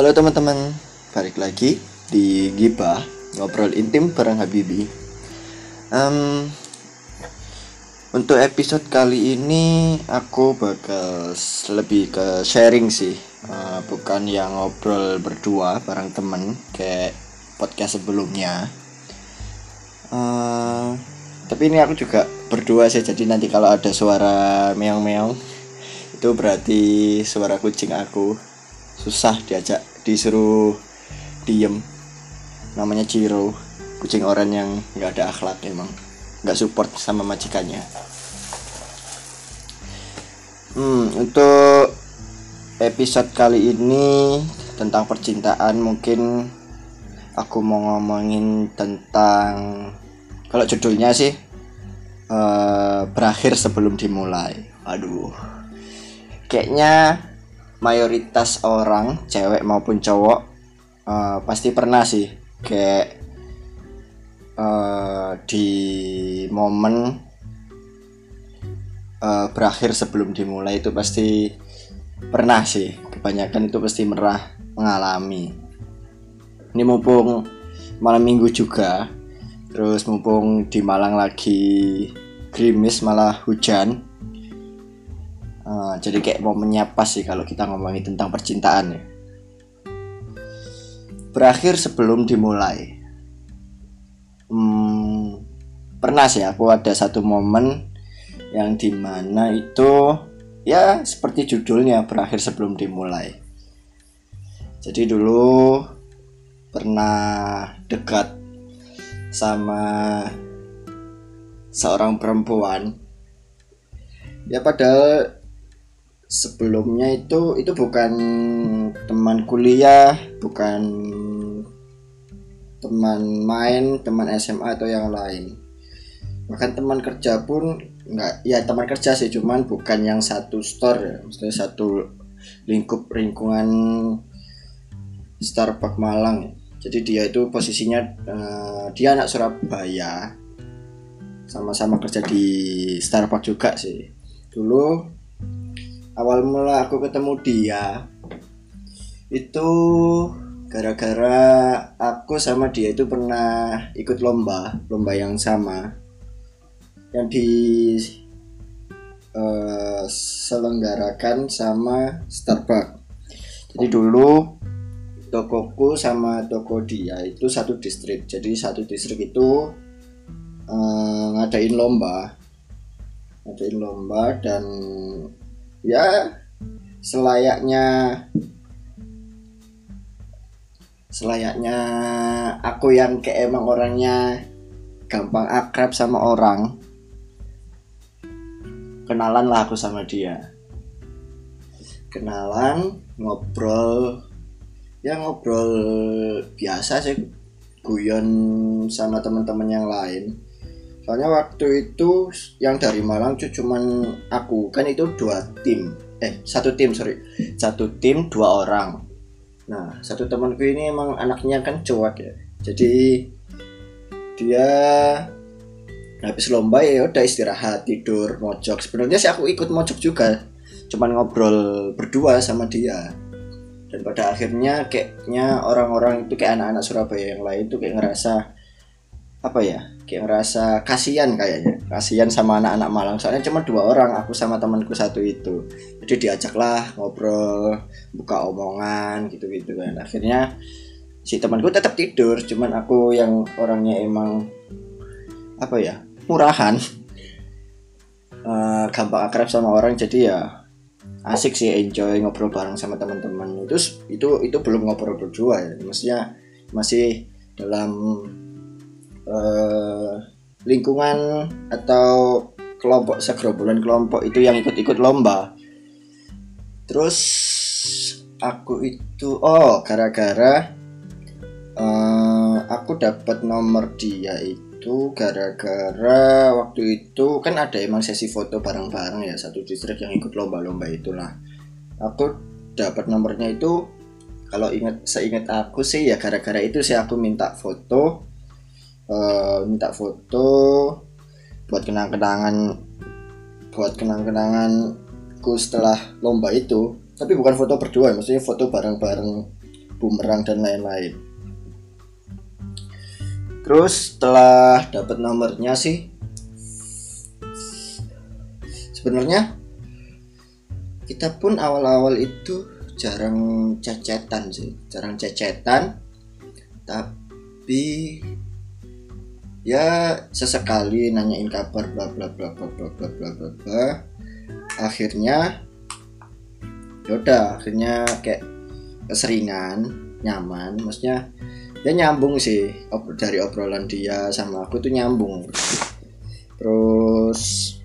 Halo teman-teman, balik lagi di Gibah ngobrol intim bareng Habibi. Um, untuk episode kali ini aku bakal lebih ke sharing sih, uh, bukan yang ngobrol berdua bareng temen kayak podcast sebelumnya. Uh, tapi ini aku juga berdua sih, jadi nanti kalau ada suara meong-meong itu berarti suara kucing aku susah diajak disuruh diem. Namanya Ciro kucing orang yang nggak ada akhlak emang. Nggak support sama majikannya. Hmm, untuk episode kali ini tentang percintaan mungkin aku mau ngomongin tentang kalau judulnya sih uh, berakhir sebelum dimulai. Aduh. Kayaknya mayoritas orang cewek maupun cowok uh, pasti pernah sih. Kayak uh, di momen uh, berakhir sebelum dimulai itu pasti pernah sih. Kebanyakan itu pasti merah mengalami. Ini mumpung malam minggu juga terus mumpung di Malang lagi gerimis malah hujan Uh, jadi kayak mau menyapa sih kalau kita ngomongin tentang percintaan ya. Berakhir sebelum dimulai. Hmm, pernah sih aku ada satu momen yang di mana itu ya seperti judulnya berakhir sebelum dimulai. Jadi dulu pernah dekat sama seorang perempuan ya padahal sebelumnya itu itu bukan teman kuliah bukan teman main teman SMA atau yang lain. Bahkan teman kerja pun nggak ya teman kerja sih cuman bukan yang satu store ya. Maksudnya satu lingkup lingkungan Starbucks Malang jadi dia itu posisinya uh, dia anak Surabaya. Sama-sama kerja di Starbucks juga sih. Dulu awal mula aku ketemu dia itu gara-gara aku sama dia itu pernah ikut lomba lomba yang sama. Yang di uh, selenggarakan sama Starbucks. Jadi dulu tokoku sama toko dia itu satu distrik. Jadi satu distrik itu uh, ngadain lomba. Ngadain lomba dan ya selayaknya selayaknya aku yang kayak emang orangnya gampang akrab sama orang kenalan lah aku sama dia. Kenalan ngobrol ya ngobrol biasa sih guyon sama teman-teman yang lain soalnya waktu itu yang dari Malang cuman aku. Kan itu dua tim. Eh satu tim sorry. Satu tim dua orang. Nah satu temanku ini emang anaknya kan cuek ya. Jadi dia habis lomba ya udah istirahat tidur mojok. Sebenarnya sih aku ikut mojok juga. Cuman ngobrol berdua sama dia. Dan pada akhirnya kayaknya orang-orang itu kayak anak-anak Surabaya yang lain tuh kayak ngerasa apa ya kayak ngerasa kasihan kayaknya. Kasihan sama anak-anak Malang. Soalnya cuma dua orang aku sama temanku satu itu. Jadi diajaklah ngobrol buka omongan gitu gitu kan. Akhirnya si temanku tetap tidur cuman aku yang orangnya emang apa ya murahan. Uh, gampang akrab sama orang jadi ya asik sih enjoy ngobrol bareng sama teman-teman. Itu itu itu belum ngobrol berdua ya. Maksudnya masih dalam uh, lingkungan atau kelompok segerombolan kelompok itu yang ikut-ikut lomba. Terus aku itu oh gara-gara uh, aku dapat nomor dia itu gara-gara waktu itu kan ada emang sesi foto bareng-bareng ya satu distrik yang ikut lomba-lomba itulah. Aku dapat nomornya itu kalau ingat seingat aku sih ya gara-gara itu sih aku minta foto uh, minta foto buat kenang-kenangan buat kenang-kenanganku setelah lomba itu. Tapi bukan foto berdua maksudnya foto bareng-bareng bumerang dan lain-lain. Terus setelah dapat nomornya sih sebenarnya kita pun awal-awal itu jarang cecetan sih jarang cecetan tapi ya sesekali nanyain kabar bla bla bla bla bla bla bla bla bla. Akhirnya yaudah akhirnya kayak keseringan nyaman. Maksudnya ya nyambung sih dari obrolan dia sama aku tuh nyambung. Terus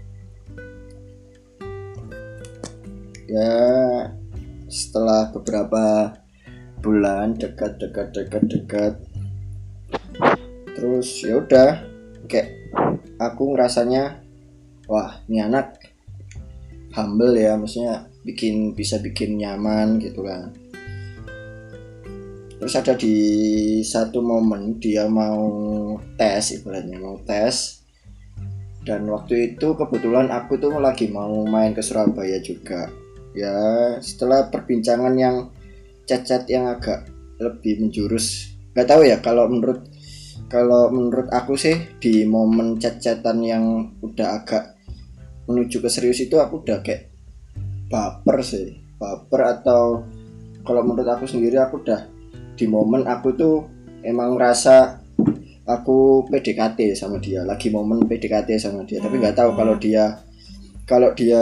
ya setelah beberapa bulan dekat dekat dekat dekat terus ya udah kayak aku ngerasanya wah ini anak humble ya maksudnya bikin bisa bikin nyaman gitu kan. Terus ada di satu momen dia mau tes ibaratnya mau tes. Dan waktu itu kebetulan aku tuh lagi mau main ke Surabaya juga. Ya setelah perbincangan yang cacat yang agak lebih menjurus. Nggak tahu ya kalau menurut kalau menurut aku sih di momen chat-chatan yang udah agak menuju ke serius itu aku udah kayak baper sih. Baper atau kalau menurut aku sendiri aku udah di momen aku tuh emang ngerasa aku PDKT sama dia lagi momen PDKT sama dia. Tapi nggak tahu kalau dia kalau dia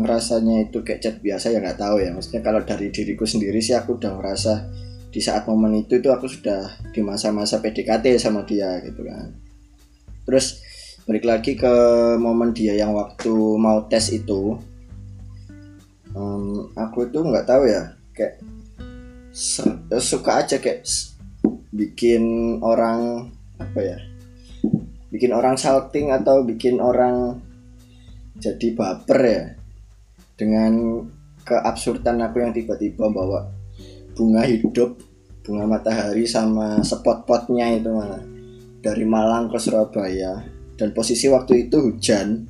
ngerasanya itu kayak chat biasa ya nggak tahu ya. Maksudnya kalau dari diriku sendiri sih aku udah ngerasa di saat momen itu itu aku sudah di masa-masa PDKT sama dia gitu kan. Terus balik lagi ke momen dia yang waktu mau tes itu um, aku itu nggak tahu ya kayak suka aja kayak bikin orang apa ya bikin orang salting atau bikin orang jadi baper ya dengan keabsurdan aku yang tiba-tiba bawa bunga hidup bunga matahari sama spot-potnya itu mana dari Malang ke Surabaya. Dan posisi waktu itu hujan.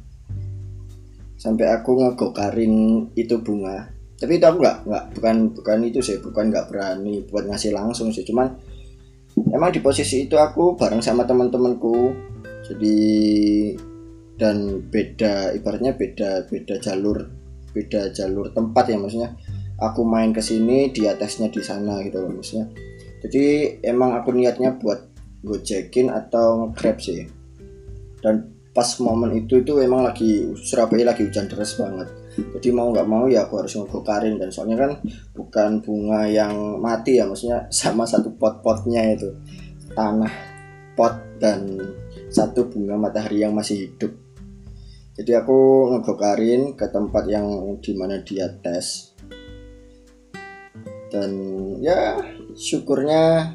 Sampai aku ngegokarin itu bunga. Tapi itu aku nggak nggak bukan bukan itu sih. Bukan nggak berani buat ngasih langsung sih. Cuman emang di posisi itu aku bareng sama teman-temanku. Jadi dan beda ibaratnya beda beda jalur beda jalur tempat ya maksudnya aku main ke sini dia tesnya di sana gitu loh maksudnya. Jadi emang aku niatnya buat gojekin atau grab sih. Dan pas momen itu itu emang lagi Surabaya lagi hujan deras banget. Jadi mau nggak mau ya aku harus ngegokarin dan soalnya kan bukan bunga yang mati ya maksudnya sama satu pot-potnya itu. Tanah pot dan satu bunga matahari yang masih hidup. Jadi aku ngegokarin ke tempat yang di mana dia tes dan ya syukurnya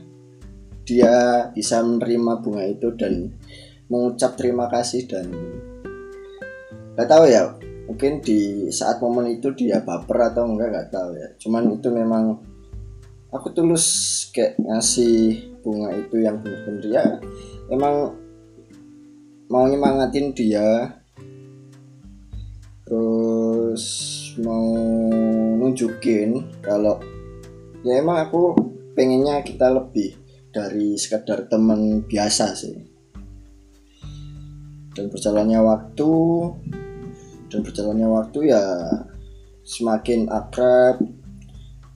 dia bisa menerima bunga itu dan mengucap terima kasih dan nggak tahu ya mungkin di saat momen itu dia baper atau enggak nggak tahu ya. Cuman itu memang aku tulus kayak ngasih bunga itu yang bener-bener ya emang mau nyemangatin dia. Terus mau nunjukin kalau ya emang aku pengennya kita lebih dari sekedar teman biasa sih. Dan berjalannya waktu dan berjalannya waktu ya semakin akrab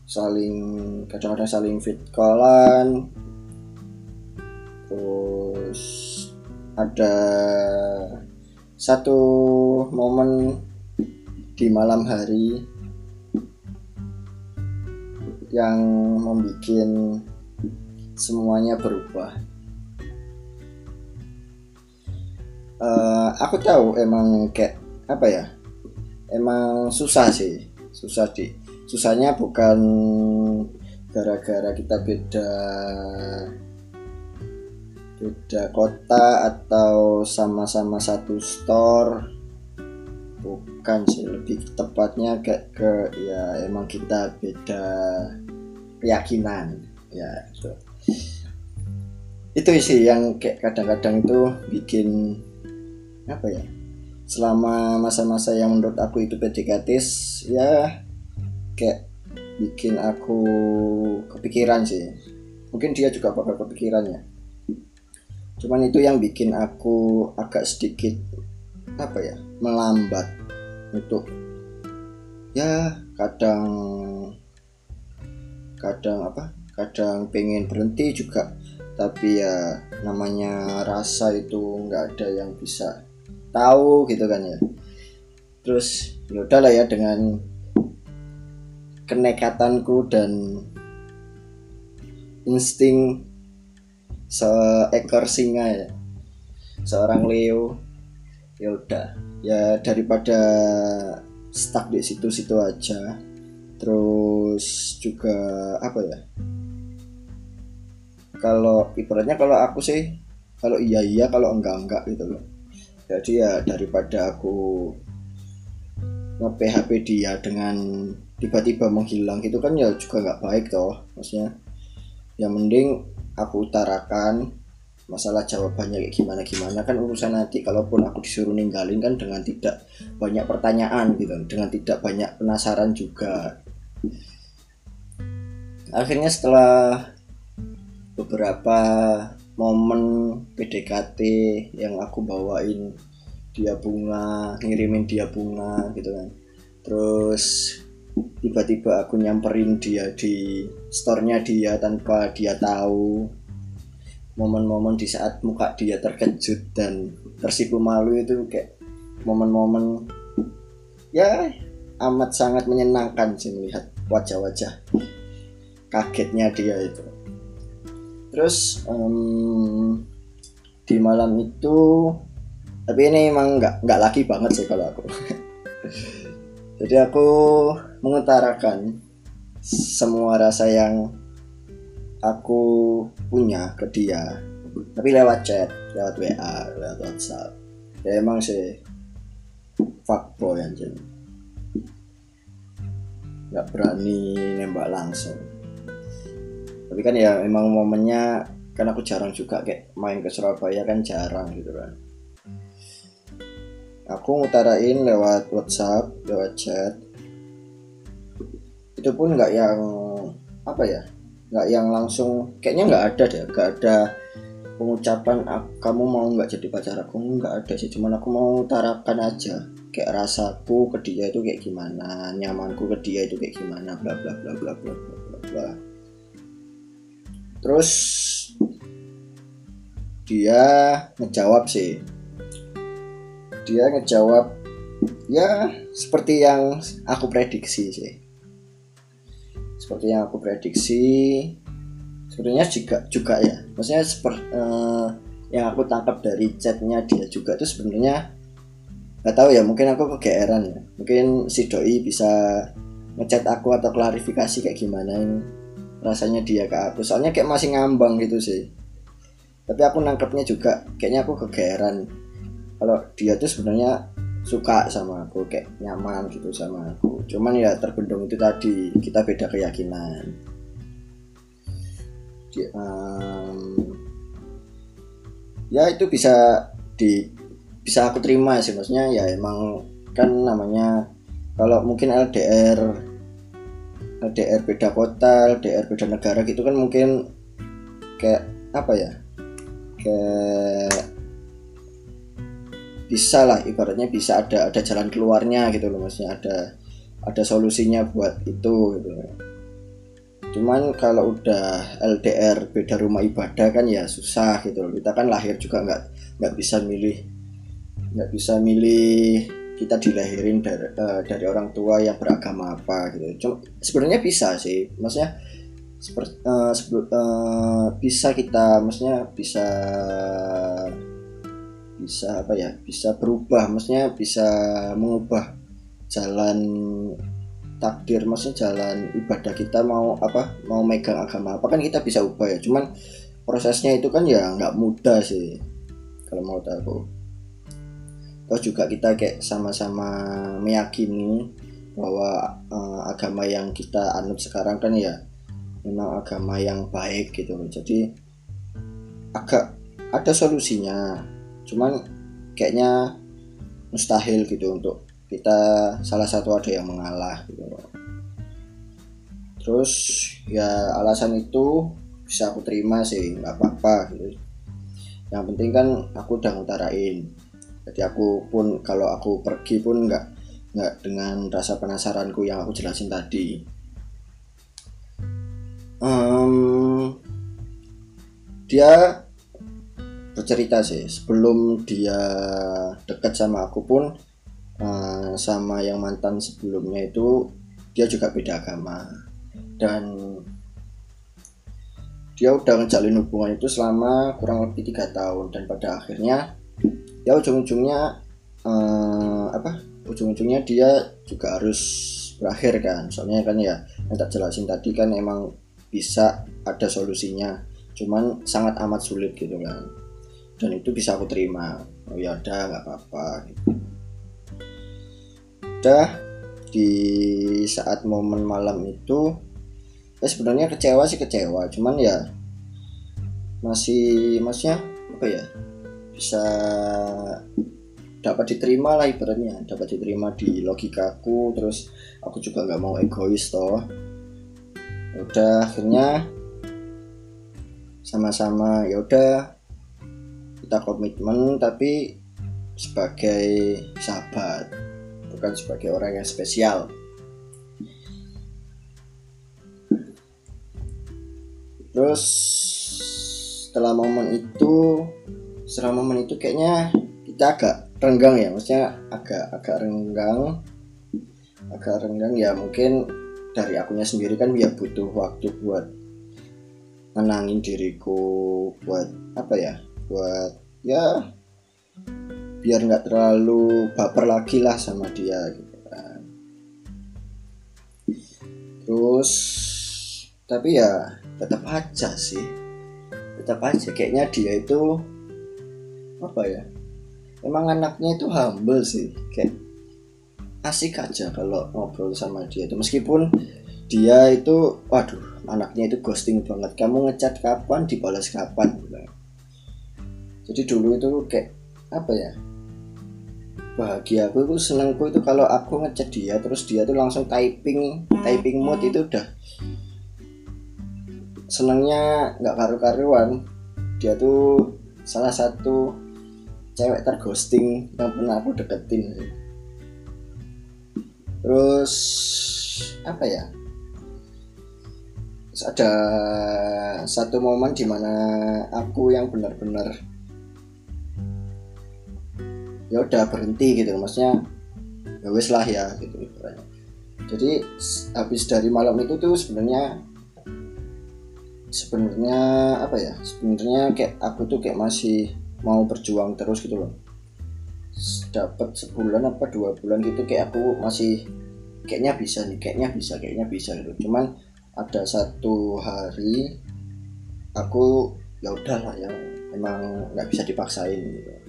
saling kadang-kadang saling fit callan. Terus ada satu momen di malam hari yang membuat semuanya berubah. Uh, aku tahu emang kayak apa ya, emang susah sih, susah di, susahnya bukan gara-gara kita beda beda kota atau sama-sama satu store bukan sih lebih tepatnya kayak ke ya emang kita beda keyakinan ya itu. Itu sih yang kayak kadang-kadang itu bikin apa ya selama masa-masa yang menurut aku itu PDKT ya kayak bikin aku kepikiran sih. Mungkin dia juga bakal kepikiran ya. Cuman itu yang bikin aku agak sedikit apa ya melambat untuk ya kadang kadang apa? Kadang pengen berhenti juga. Tapi ya namanya rasa itu nggak ada yang bisa tahu gitu kan ya. Terus ya udahlah ya dengan kenekatanku dan insting seekor singa ya. Seorang Leo. Ya udah ya daripada stuck di situ-situ aja. Terus juga apa ya? Kalau ibaratnya kalau aku sih kalau iya iya kalau enggak enggak gitu loh. Jadi ya daripada aku nge PHP dia dengan tiba-tiba menghilang gitu kan ya juga nggak baik toh maksudnya. Yang mending aku utarakan masalah jawabannya kayak gimana gimana kan urusan nanti kalaupun aku disuruh ninggalin kan dengan tidak banyak pertanyaan gitu dengan tidak banyak penasaran juga. Akhirnya setelah beberapa momen PDKT yang aku bawain dia bunga ngirimin dia bunga gitu kan. Terus tiba-tiba aku nyamperin dia di store-nya dia tanpa dia tahu momen-momen di saat muka dia terkejut dan tersipu malu itu kayak momen-momen ya amat sangat menyenangkan sih melihat wajah-wajah kagetnya dia itu. Terus um, di malam itu tapi ini emang nggak nggak laki banget sih kalau aku. Jadi aku mengutarakan semua rasa yang aku punya ke dia. Tapi lewat chat lewat WA lewat WhatsApp. Ya emang sih fuckboy anjing. Nggak berani nembak langsung. Tapi kan ya emang momennya kan aku jarang juga kayak main ke Surabaya kan jarang gitu kan. Aku ngutarain lewat WhatsApp lewat chat. Itu pun nggak yang apa ya nggak yang langsung kayaknya nggak ada deh nggak ada pengucapan kamu mau nggak jadi pacar aku? Nggak ada sih cuman aku mau utarakan aja kayak rasaku ke dia itu kayak gimana nyamanku ke dia itu kayak gimana bla bla bla bla bla bla bla. Terus dia ngejawab sih. Dia ngejawab ya seperti yang aku prediksi sih seperti yang aku prediksi sebenarnya juga juga ya. Maksudnya seperti uh, yang aku tangkap dari chatnya dia juga itu sebenarnya nggak tahu ya mungkin aku kegeeran ya. Mungkin si doi bisa ngechat aku atau klarifikasi kayak gimana ini rasanya dia ke aku. Soalnya kayak masih ngambang gitu sih. Tapi aku nangkepnya juga kayaknya aku kegeeran. Kalau dia tuh sebenarnya suka sama aku kayak nyaman gitu sama aku. Cuman ya terbendung itu tadi kita beda keyakinan. Di, um, ya itu bisa di bisa aku terima sih maksudnya ya emang kan namanya kalau mungkin LDR LDR beda kota LDR beda negara gitu kan mungkin kayak apa ya kayak bisa lah ibaratnya bisa ada ada jalan keluarnya gitu loh maksudnya ada ada solusinya buat itu gitu cuman kalau udah LDR beda rumah ibadah kan ya susah gitu loh. Kita kan lahir juga nggak nggak bisa milih nggak bisa milih kita dilahirin dari, uh, dari orang tua yang beragama apa gitu. Cuma sebenarnya bisa sih maksudnya seperti uh, uh, bisa kita maksudnya bisa bisa apa ya bisa berubah maksudnya bisa mengubah jalan takdir maksudnya jalan ibadah kita mau apa mau megang agama apa kan kita bisa ubah ya. Cuman prosesnya itu kan ya nggak mudah sih kalau mau tahu terus juga kita kayak sama-sama meyakini bahwa uh, agama yang kita anut sekarang kan ya memang agama yang baik gitu jadi agak ada solusinya cuman kayaknya mustahil gitu untuk kita salah satu ada yang mengalah gitu. Terus ya alasan itu bisa aku terima sih nggak apa-apa gitu. Yang penting kan aku udah ngutarain. Jadi aku pun kalau aku pergi pun nggak nggak dengan rasa penasaranku yang aku jelasin tadi. Um, dia bercerita sih. Sebelum dia dekat sama aku pun uh, sama yang mantan sebelumnya itu dia juga beda agama. Dan dia udah ngejalin hubungan itu selama kurang lebih tiga tahun. Dan pada akhirnya ya ujung-ujungnya uh, apa? Ujung-ujungnya dia juga harus berakhir kan. Soalnya kan ya yang tak jelasin tadi kan emang bisa ada solusinya. Cuman sangat amat sulit gitu kan dan itu bisa aku terima. Oh ya udah nggak apa-apa gitu. Udah di saat momen malam itu ya sebenarnya kecewa sih kecewa cuman ya masih maksudnya apa ya bisa dapat diterima lah ibaratnya dapat diterima di logikaku terus aku juga nggak mau egois toh. Ya udah akhirnya sama-sama ya udah kita komitmen tapi sebagai sahabat bukan sebagai orang yang spesial. Terus setelah momen itu, setelah momen itu kayaknya kita agak renggang ya, maksudnya agak agak renggang, agak renggang ya mungkin dari akunya sendiri kan ya butuh waktu buat menangin diriku buat apa ya buat ya biar nggak terlalu baper lagi lah sama dia gitu kan. Terus tapi ya tetap aja sih. Tetap aja kayaknya dia itu apa ya emang anaknya itu humble sih. Kayak asik aja kalau ngobrol sama dia itu. Meskipun dia itu waduh anaknya itu ghosting banget. Kamu ngechat kapan? Dibalas kapan jadi dulu itu kayak apa ya bahagia aku itu senengku itu kalau aku ngechat dia terus dia tuh langsung typing typing mode itu udah senengnya nggak karu-karuan. Dia tuh salah satu cewek terghosting yang pernah aku deketin. Terus apa ya terus ada satu momen di mana aku yang benar-benar ya udah berhenti gitu. Maksudnya ya wes lah ya gitu jadi habis dari malam itu tuh sebenarnya sebenarnya apa ya sebenarnya kayak aku tuh kayak masih mau berjuang terus gitu loh. Dapat sebulan apa dua bulan gitu kayak aku masih kayaknya bisa nih kayaknya bisa kayaknya bisa gitu. Cuman ada satu hari aku ya udahlah yang emang nggak bisa dipaksain gitu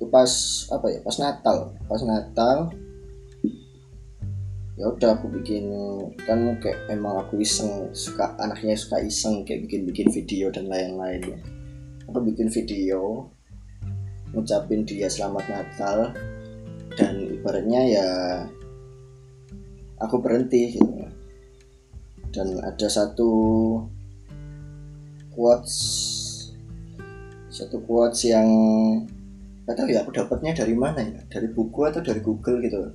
itu pas apa ya pas Natal. Pas Natal ya udah aku bikin kan kayak emang aku iseng suka anaknya suka iseng kayak bikin bikin video dan lain-lain. Ya aku bikin video ngucapin dia selamat Natal dan ibaratnya ya aku berhenti gitu. Dan ada satu quotes satu quotes yang nggak tahu ya aku dapatnya dari mana ya? Dari buku atau dari Google gitu?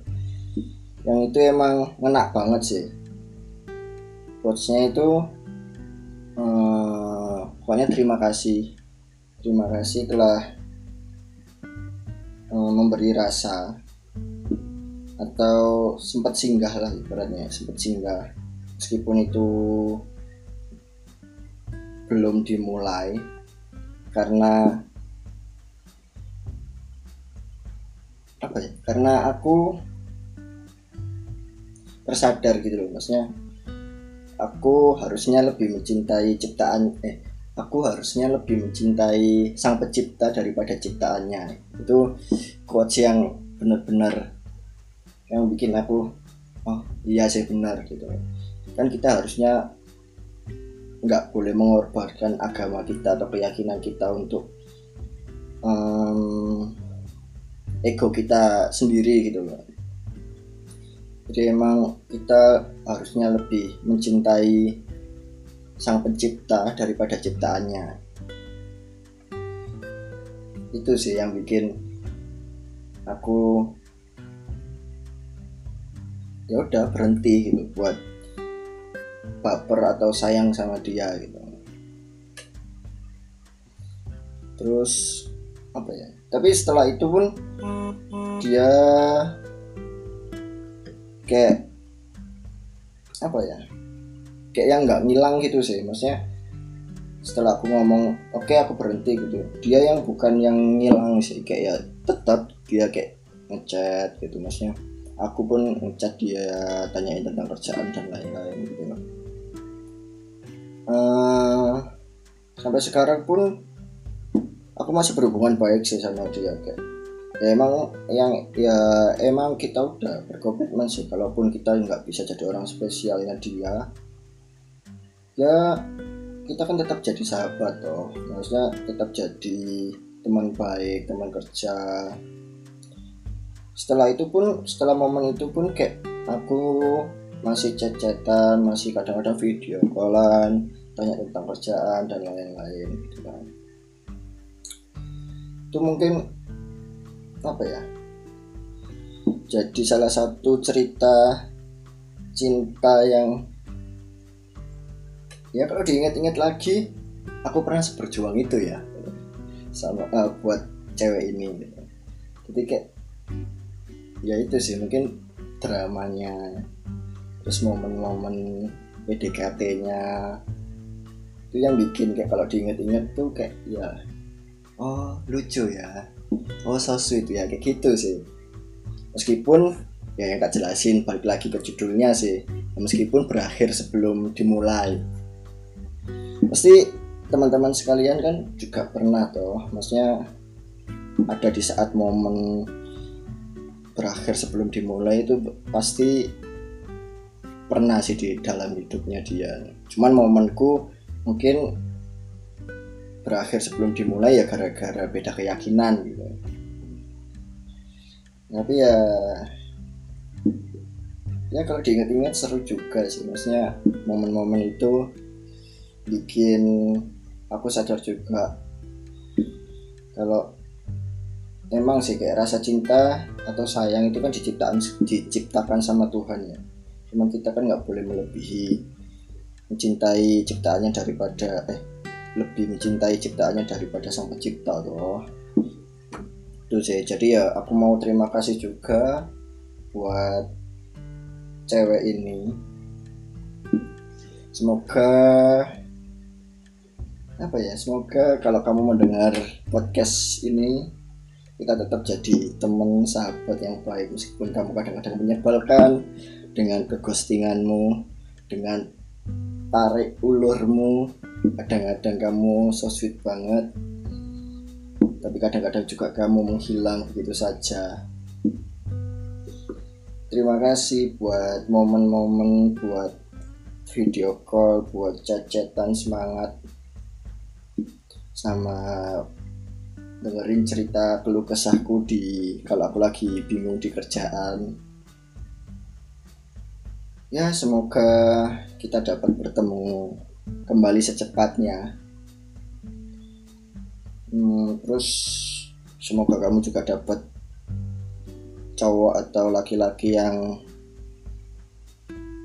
Yang itu emang ngenak banget sih. Quotesnya itu eh, pokoknya terima kasih. Terima kasih telah eh, memberi rasa. Atau sempat singgah lah ibaratnya sempat singgah. Meskipun itu belum dimulai. Karena apa ya? Karena aku tersadar gitu loh maksudnya aku harusnya lebih mencintai ciptaan eh aku harusnya lebih mencintai sang pencipta daripada ciptaannya. Itu quotes yang benar-benar yang bikin aku oh iya sih benar gitu kan kita harusnya nggak boleh mengorbankan agama kita atau keyakinan kita untuk um, ego kita sendiri gitu loh jadi emang kita harusnya lebih mencintai sang pencipta daripada ciptaannya. Itu sih yang bikin aku ya udah berhenti gitu buat baper atau sayang sama dia gitu. Terus apa ya tapi setelah itu pun dia kayak apa ya? Kayak yang nggak ngilang gitu sih maksudnya setelah aku ngomong oke okay, aku berhenti gitu. Dia yang bukan yang ngilang sih kayak ya tetap dia kayak ngechat gitu maksudnya aku pun ngechat dia tanyain tentang kerjaan dan lain-lain gitu. Uh, sampai sekarang pun aku masih berhubungan baik sih sama dia kayak ya emang yang ya emang kita udah berkomitmen sih kalaupun kita nggak bisa jadi orang spesialnya dia ya kita kan tetap jadi sahabat toh. Maksudnya tetap jadi teman baik teman kerja. Setelah itu pun setelah momen itu pun kayak aku masih chat-chatan masih kadang-kadang video callan tanya tentang kerjaan dan lain-lain gitu kan itu mungkin apa ya jadi salah satu cerita cinta yang ya kalau diingat-ingat lagi aku pernah seberjuang itu ya sama uh, buat cewek ini gitu. jadi kayak ya itu sih mungkin dramanya terus momen-momen PDKT-nya itu yang bikin kayak kalau diingat-ingat tuh kayak ya oh lucu ya. Oh so sweet ya kayak gitu sih. Meskipun ya yang tak jelasin balik lagi ke judulnya sih. Meskipun berakhir sebelum dimulai. Pasti teman-teman sekalian kan juga pernah toh maksudnya ada di saat momen berakhir sebelum dimulai itu pasti pernah sih di dalam hidupnya dia. Cuman momenku mungkin berakhir sebelum dimulai ya gara-gara beda keyakinan gitu. Tapi ya ya kalau diingat-ingat seru juga sih. Maksudnya momen-momen itu bikin aku sadar juga kalau emang sih kayak rasa cinta atau sayang itu kan diciptakan diciptakan sama Tuhan ya. Cuman kita kan nggak boleh melebihi mencintai ciptaannya daripada eh lebih mencintai ciptaannya daripada sang pencipta loh itu sih. Jadi ya aku mau terima kasih juga buat cewek ini. Semoga apa ya semoga kalau kamu mendengar podcast ini kita tetap jadi teman sahabat yang baik. Meskipun kamu kadang-kadang menyebalkan dengan kegostinganmu dengan tarik ulurmu. Kadang-kadang kamu so sweet banget tapi kadang-kadang juga kamu menghilang begitu saja. Terima kasih buat momen-momen buat video call buat chat-chatan semangat sama dengerin cerita keluh kesahku di kalau aku lagi bingung di kerjaan ya semoga kita dapat bertemu kembali secepatnya. Hmm, terus semoga kamu juga dapat cowok atau laki-laki yang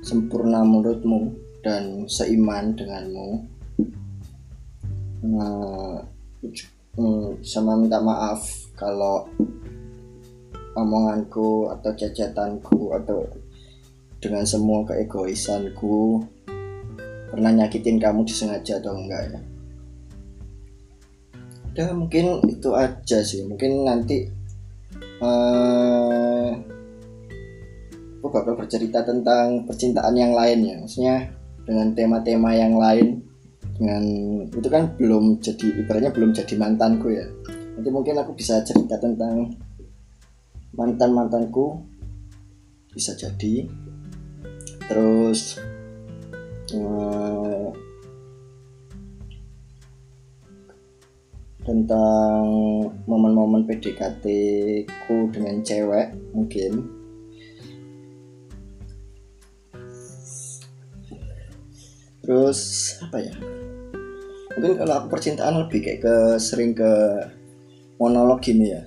sempurna menurutmu dan seiman denganmu. Nah, hmm, sama minta maaf kalau omonganku atau cacatanku atau dengan semua keegoisanku pernah nyakitin kamu disengaja atau enggak ya? Udah mungkin itu aja sih. Mungkin nanti uh, aku bakal bercerita tentang percintaan yang lain ya. Maksudnya dengan tema-tema yang lain dengan itu kan belum jadi ibaratnya belum jadi mantanku ya. Nanti mungkin aku bisa cerita tentang mantan mantanku bisa jadi terus uh, tentang momen-momen PDKT ku dengan cewek mungkin. Terus apa ya? Mungkin kalau aku percintaan lebih kayak ke sering ke monolog ini ya.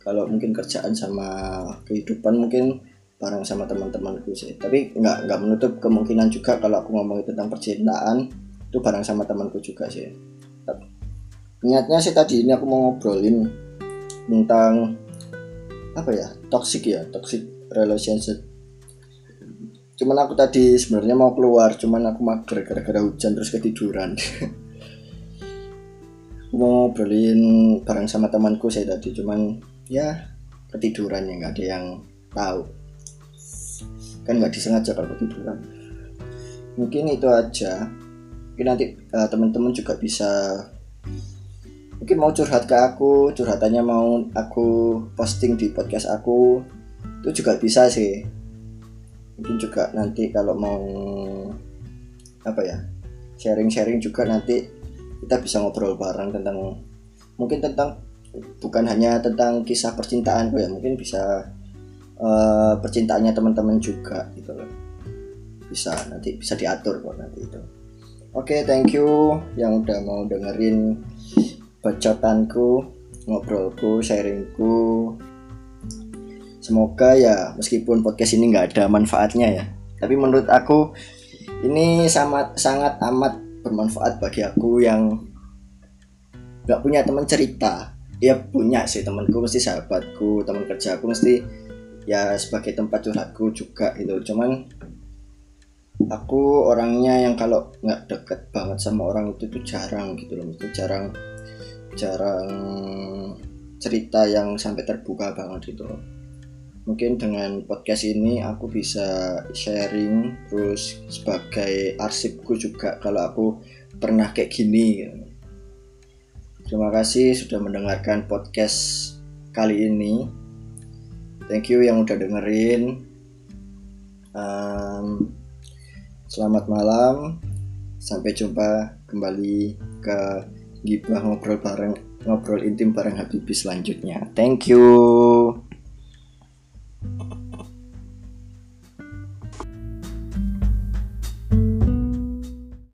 Kalau mungkin kerjaan sama kehidupan mungkin bareng sama teman-temanku sih. Tapi nggak nggak menutup kemungkinan juga kalau aku ngomong tentang percintaan itu bareng sama temanku juga sih. Niatnya sih tadi ini aku mau ngobrolin tentang apa ya toxic ya toxic relationship. Cuman aku tadi sebenarnya mau keluar cuman aku mager gara-gara hujan terus ketiduran. Mau ngobrolin bareng sama temanku saya tadi cuman ya ketiduran ya nggak ada yang tahu kan nggak disengaja kalau ketiduran. Mungkin itu aja. Mungkin nanti uh, teman-teman juga bisa mungkin mau curhat ke aku curhatannya mau aku posting di podcast aku itu juga bisa sih. Mungkin juga nanti kalau mau apa ya sharing-sharing juga nanti kita bisa ngobrol bareng tentang mungkin tentang bukan hanya tentang kisah percintaan ya mungkin bisa uh, percintaannya teman-teman juga gitu loh. Bisa nanti bisa diatur kok nanti itu. Oke okay, thank you yang udah mau dengerin bacotanku ngobrolku sharingku. Semoga ya meskipun podcast ini nggak ada manfaatnya ya tapi menurut aku ini sangat sangat amat bermanfaat bagi aku yang nggak punya teman cerita. Ya punya sih temanku mesti sahabatku teman kerja aku mesti ya sebagai tempat curhatku juga gitu. Cuman aku orangnya yang kalau nggak deket banget sama orang itu tuh jarang gitu loh. Itu jarang jarang cerita yang sampai terbuka banget gitu loh. Mungkin dengan podcast ini aku bisa sharing terus sebagai arsipku juga kalau aku pernah kayak gini terima kasih sudah mendengarkan podcast kali ini thank you yang udah dengerin. Um, selamat malam. Sampai jumpa kembali ke gibah ngobrol bareng ngobrol intim bareng Habibie selanjutnya. Thank you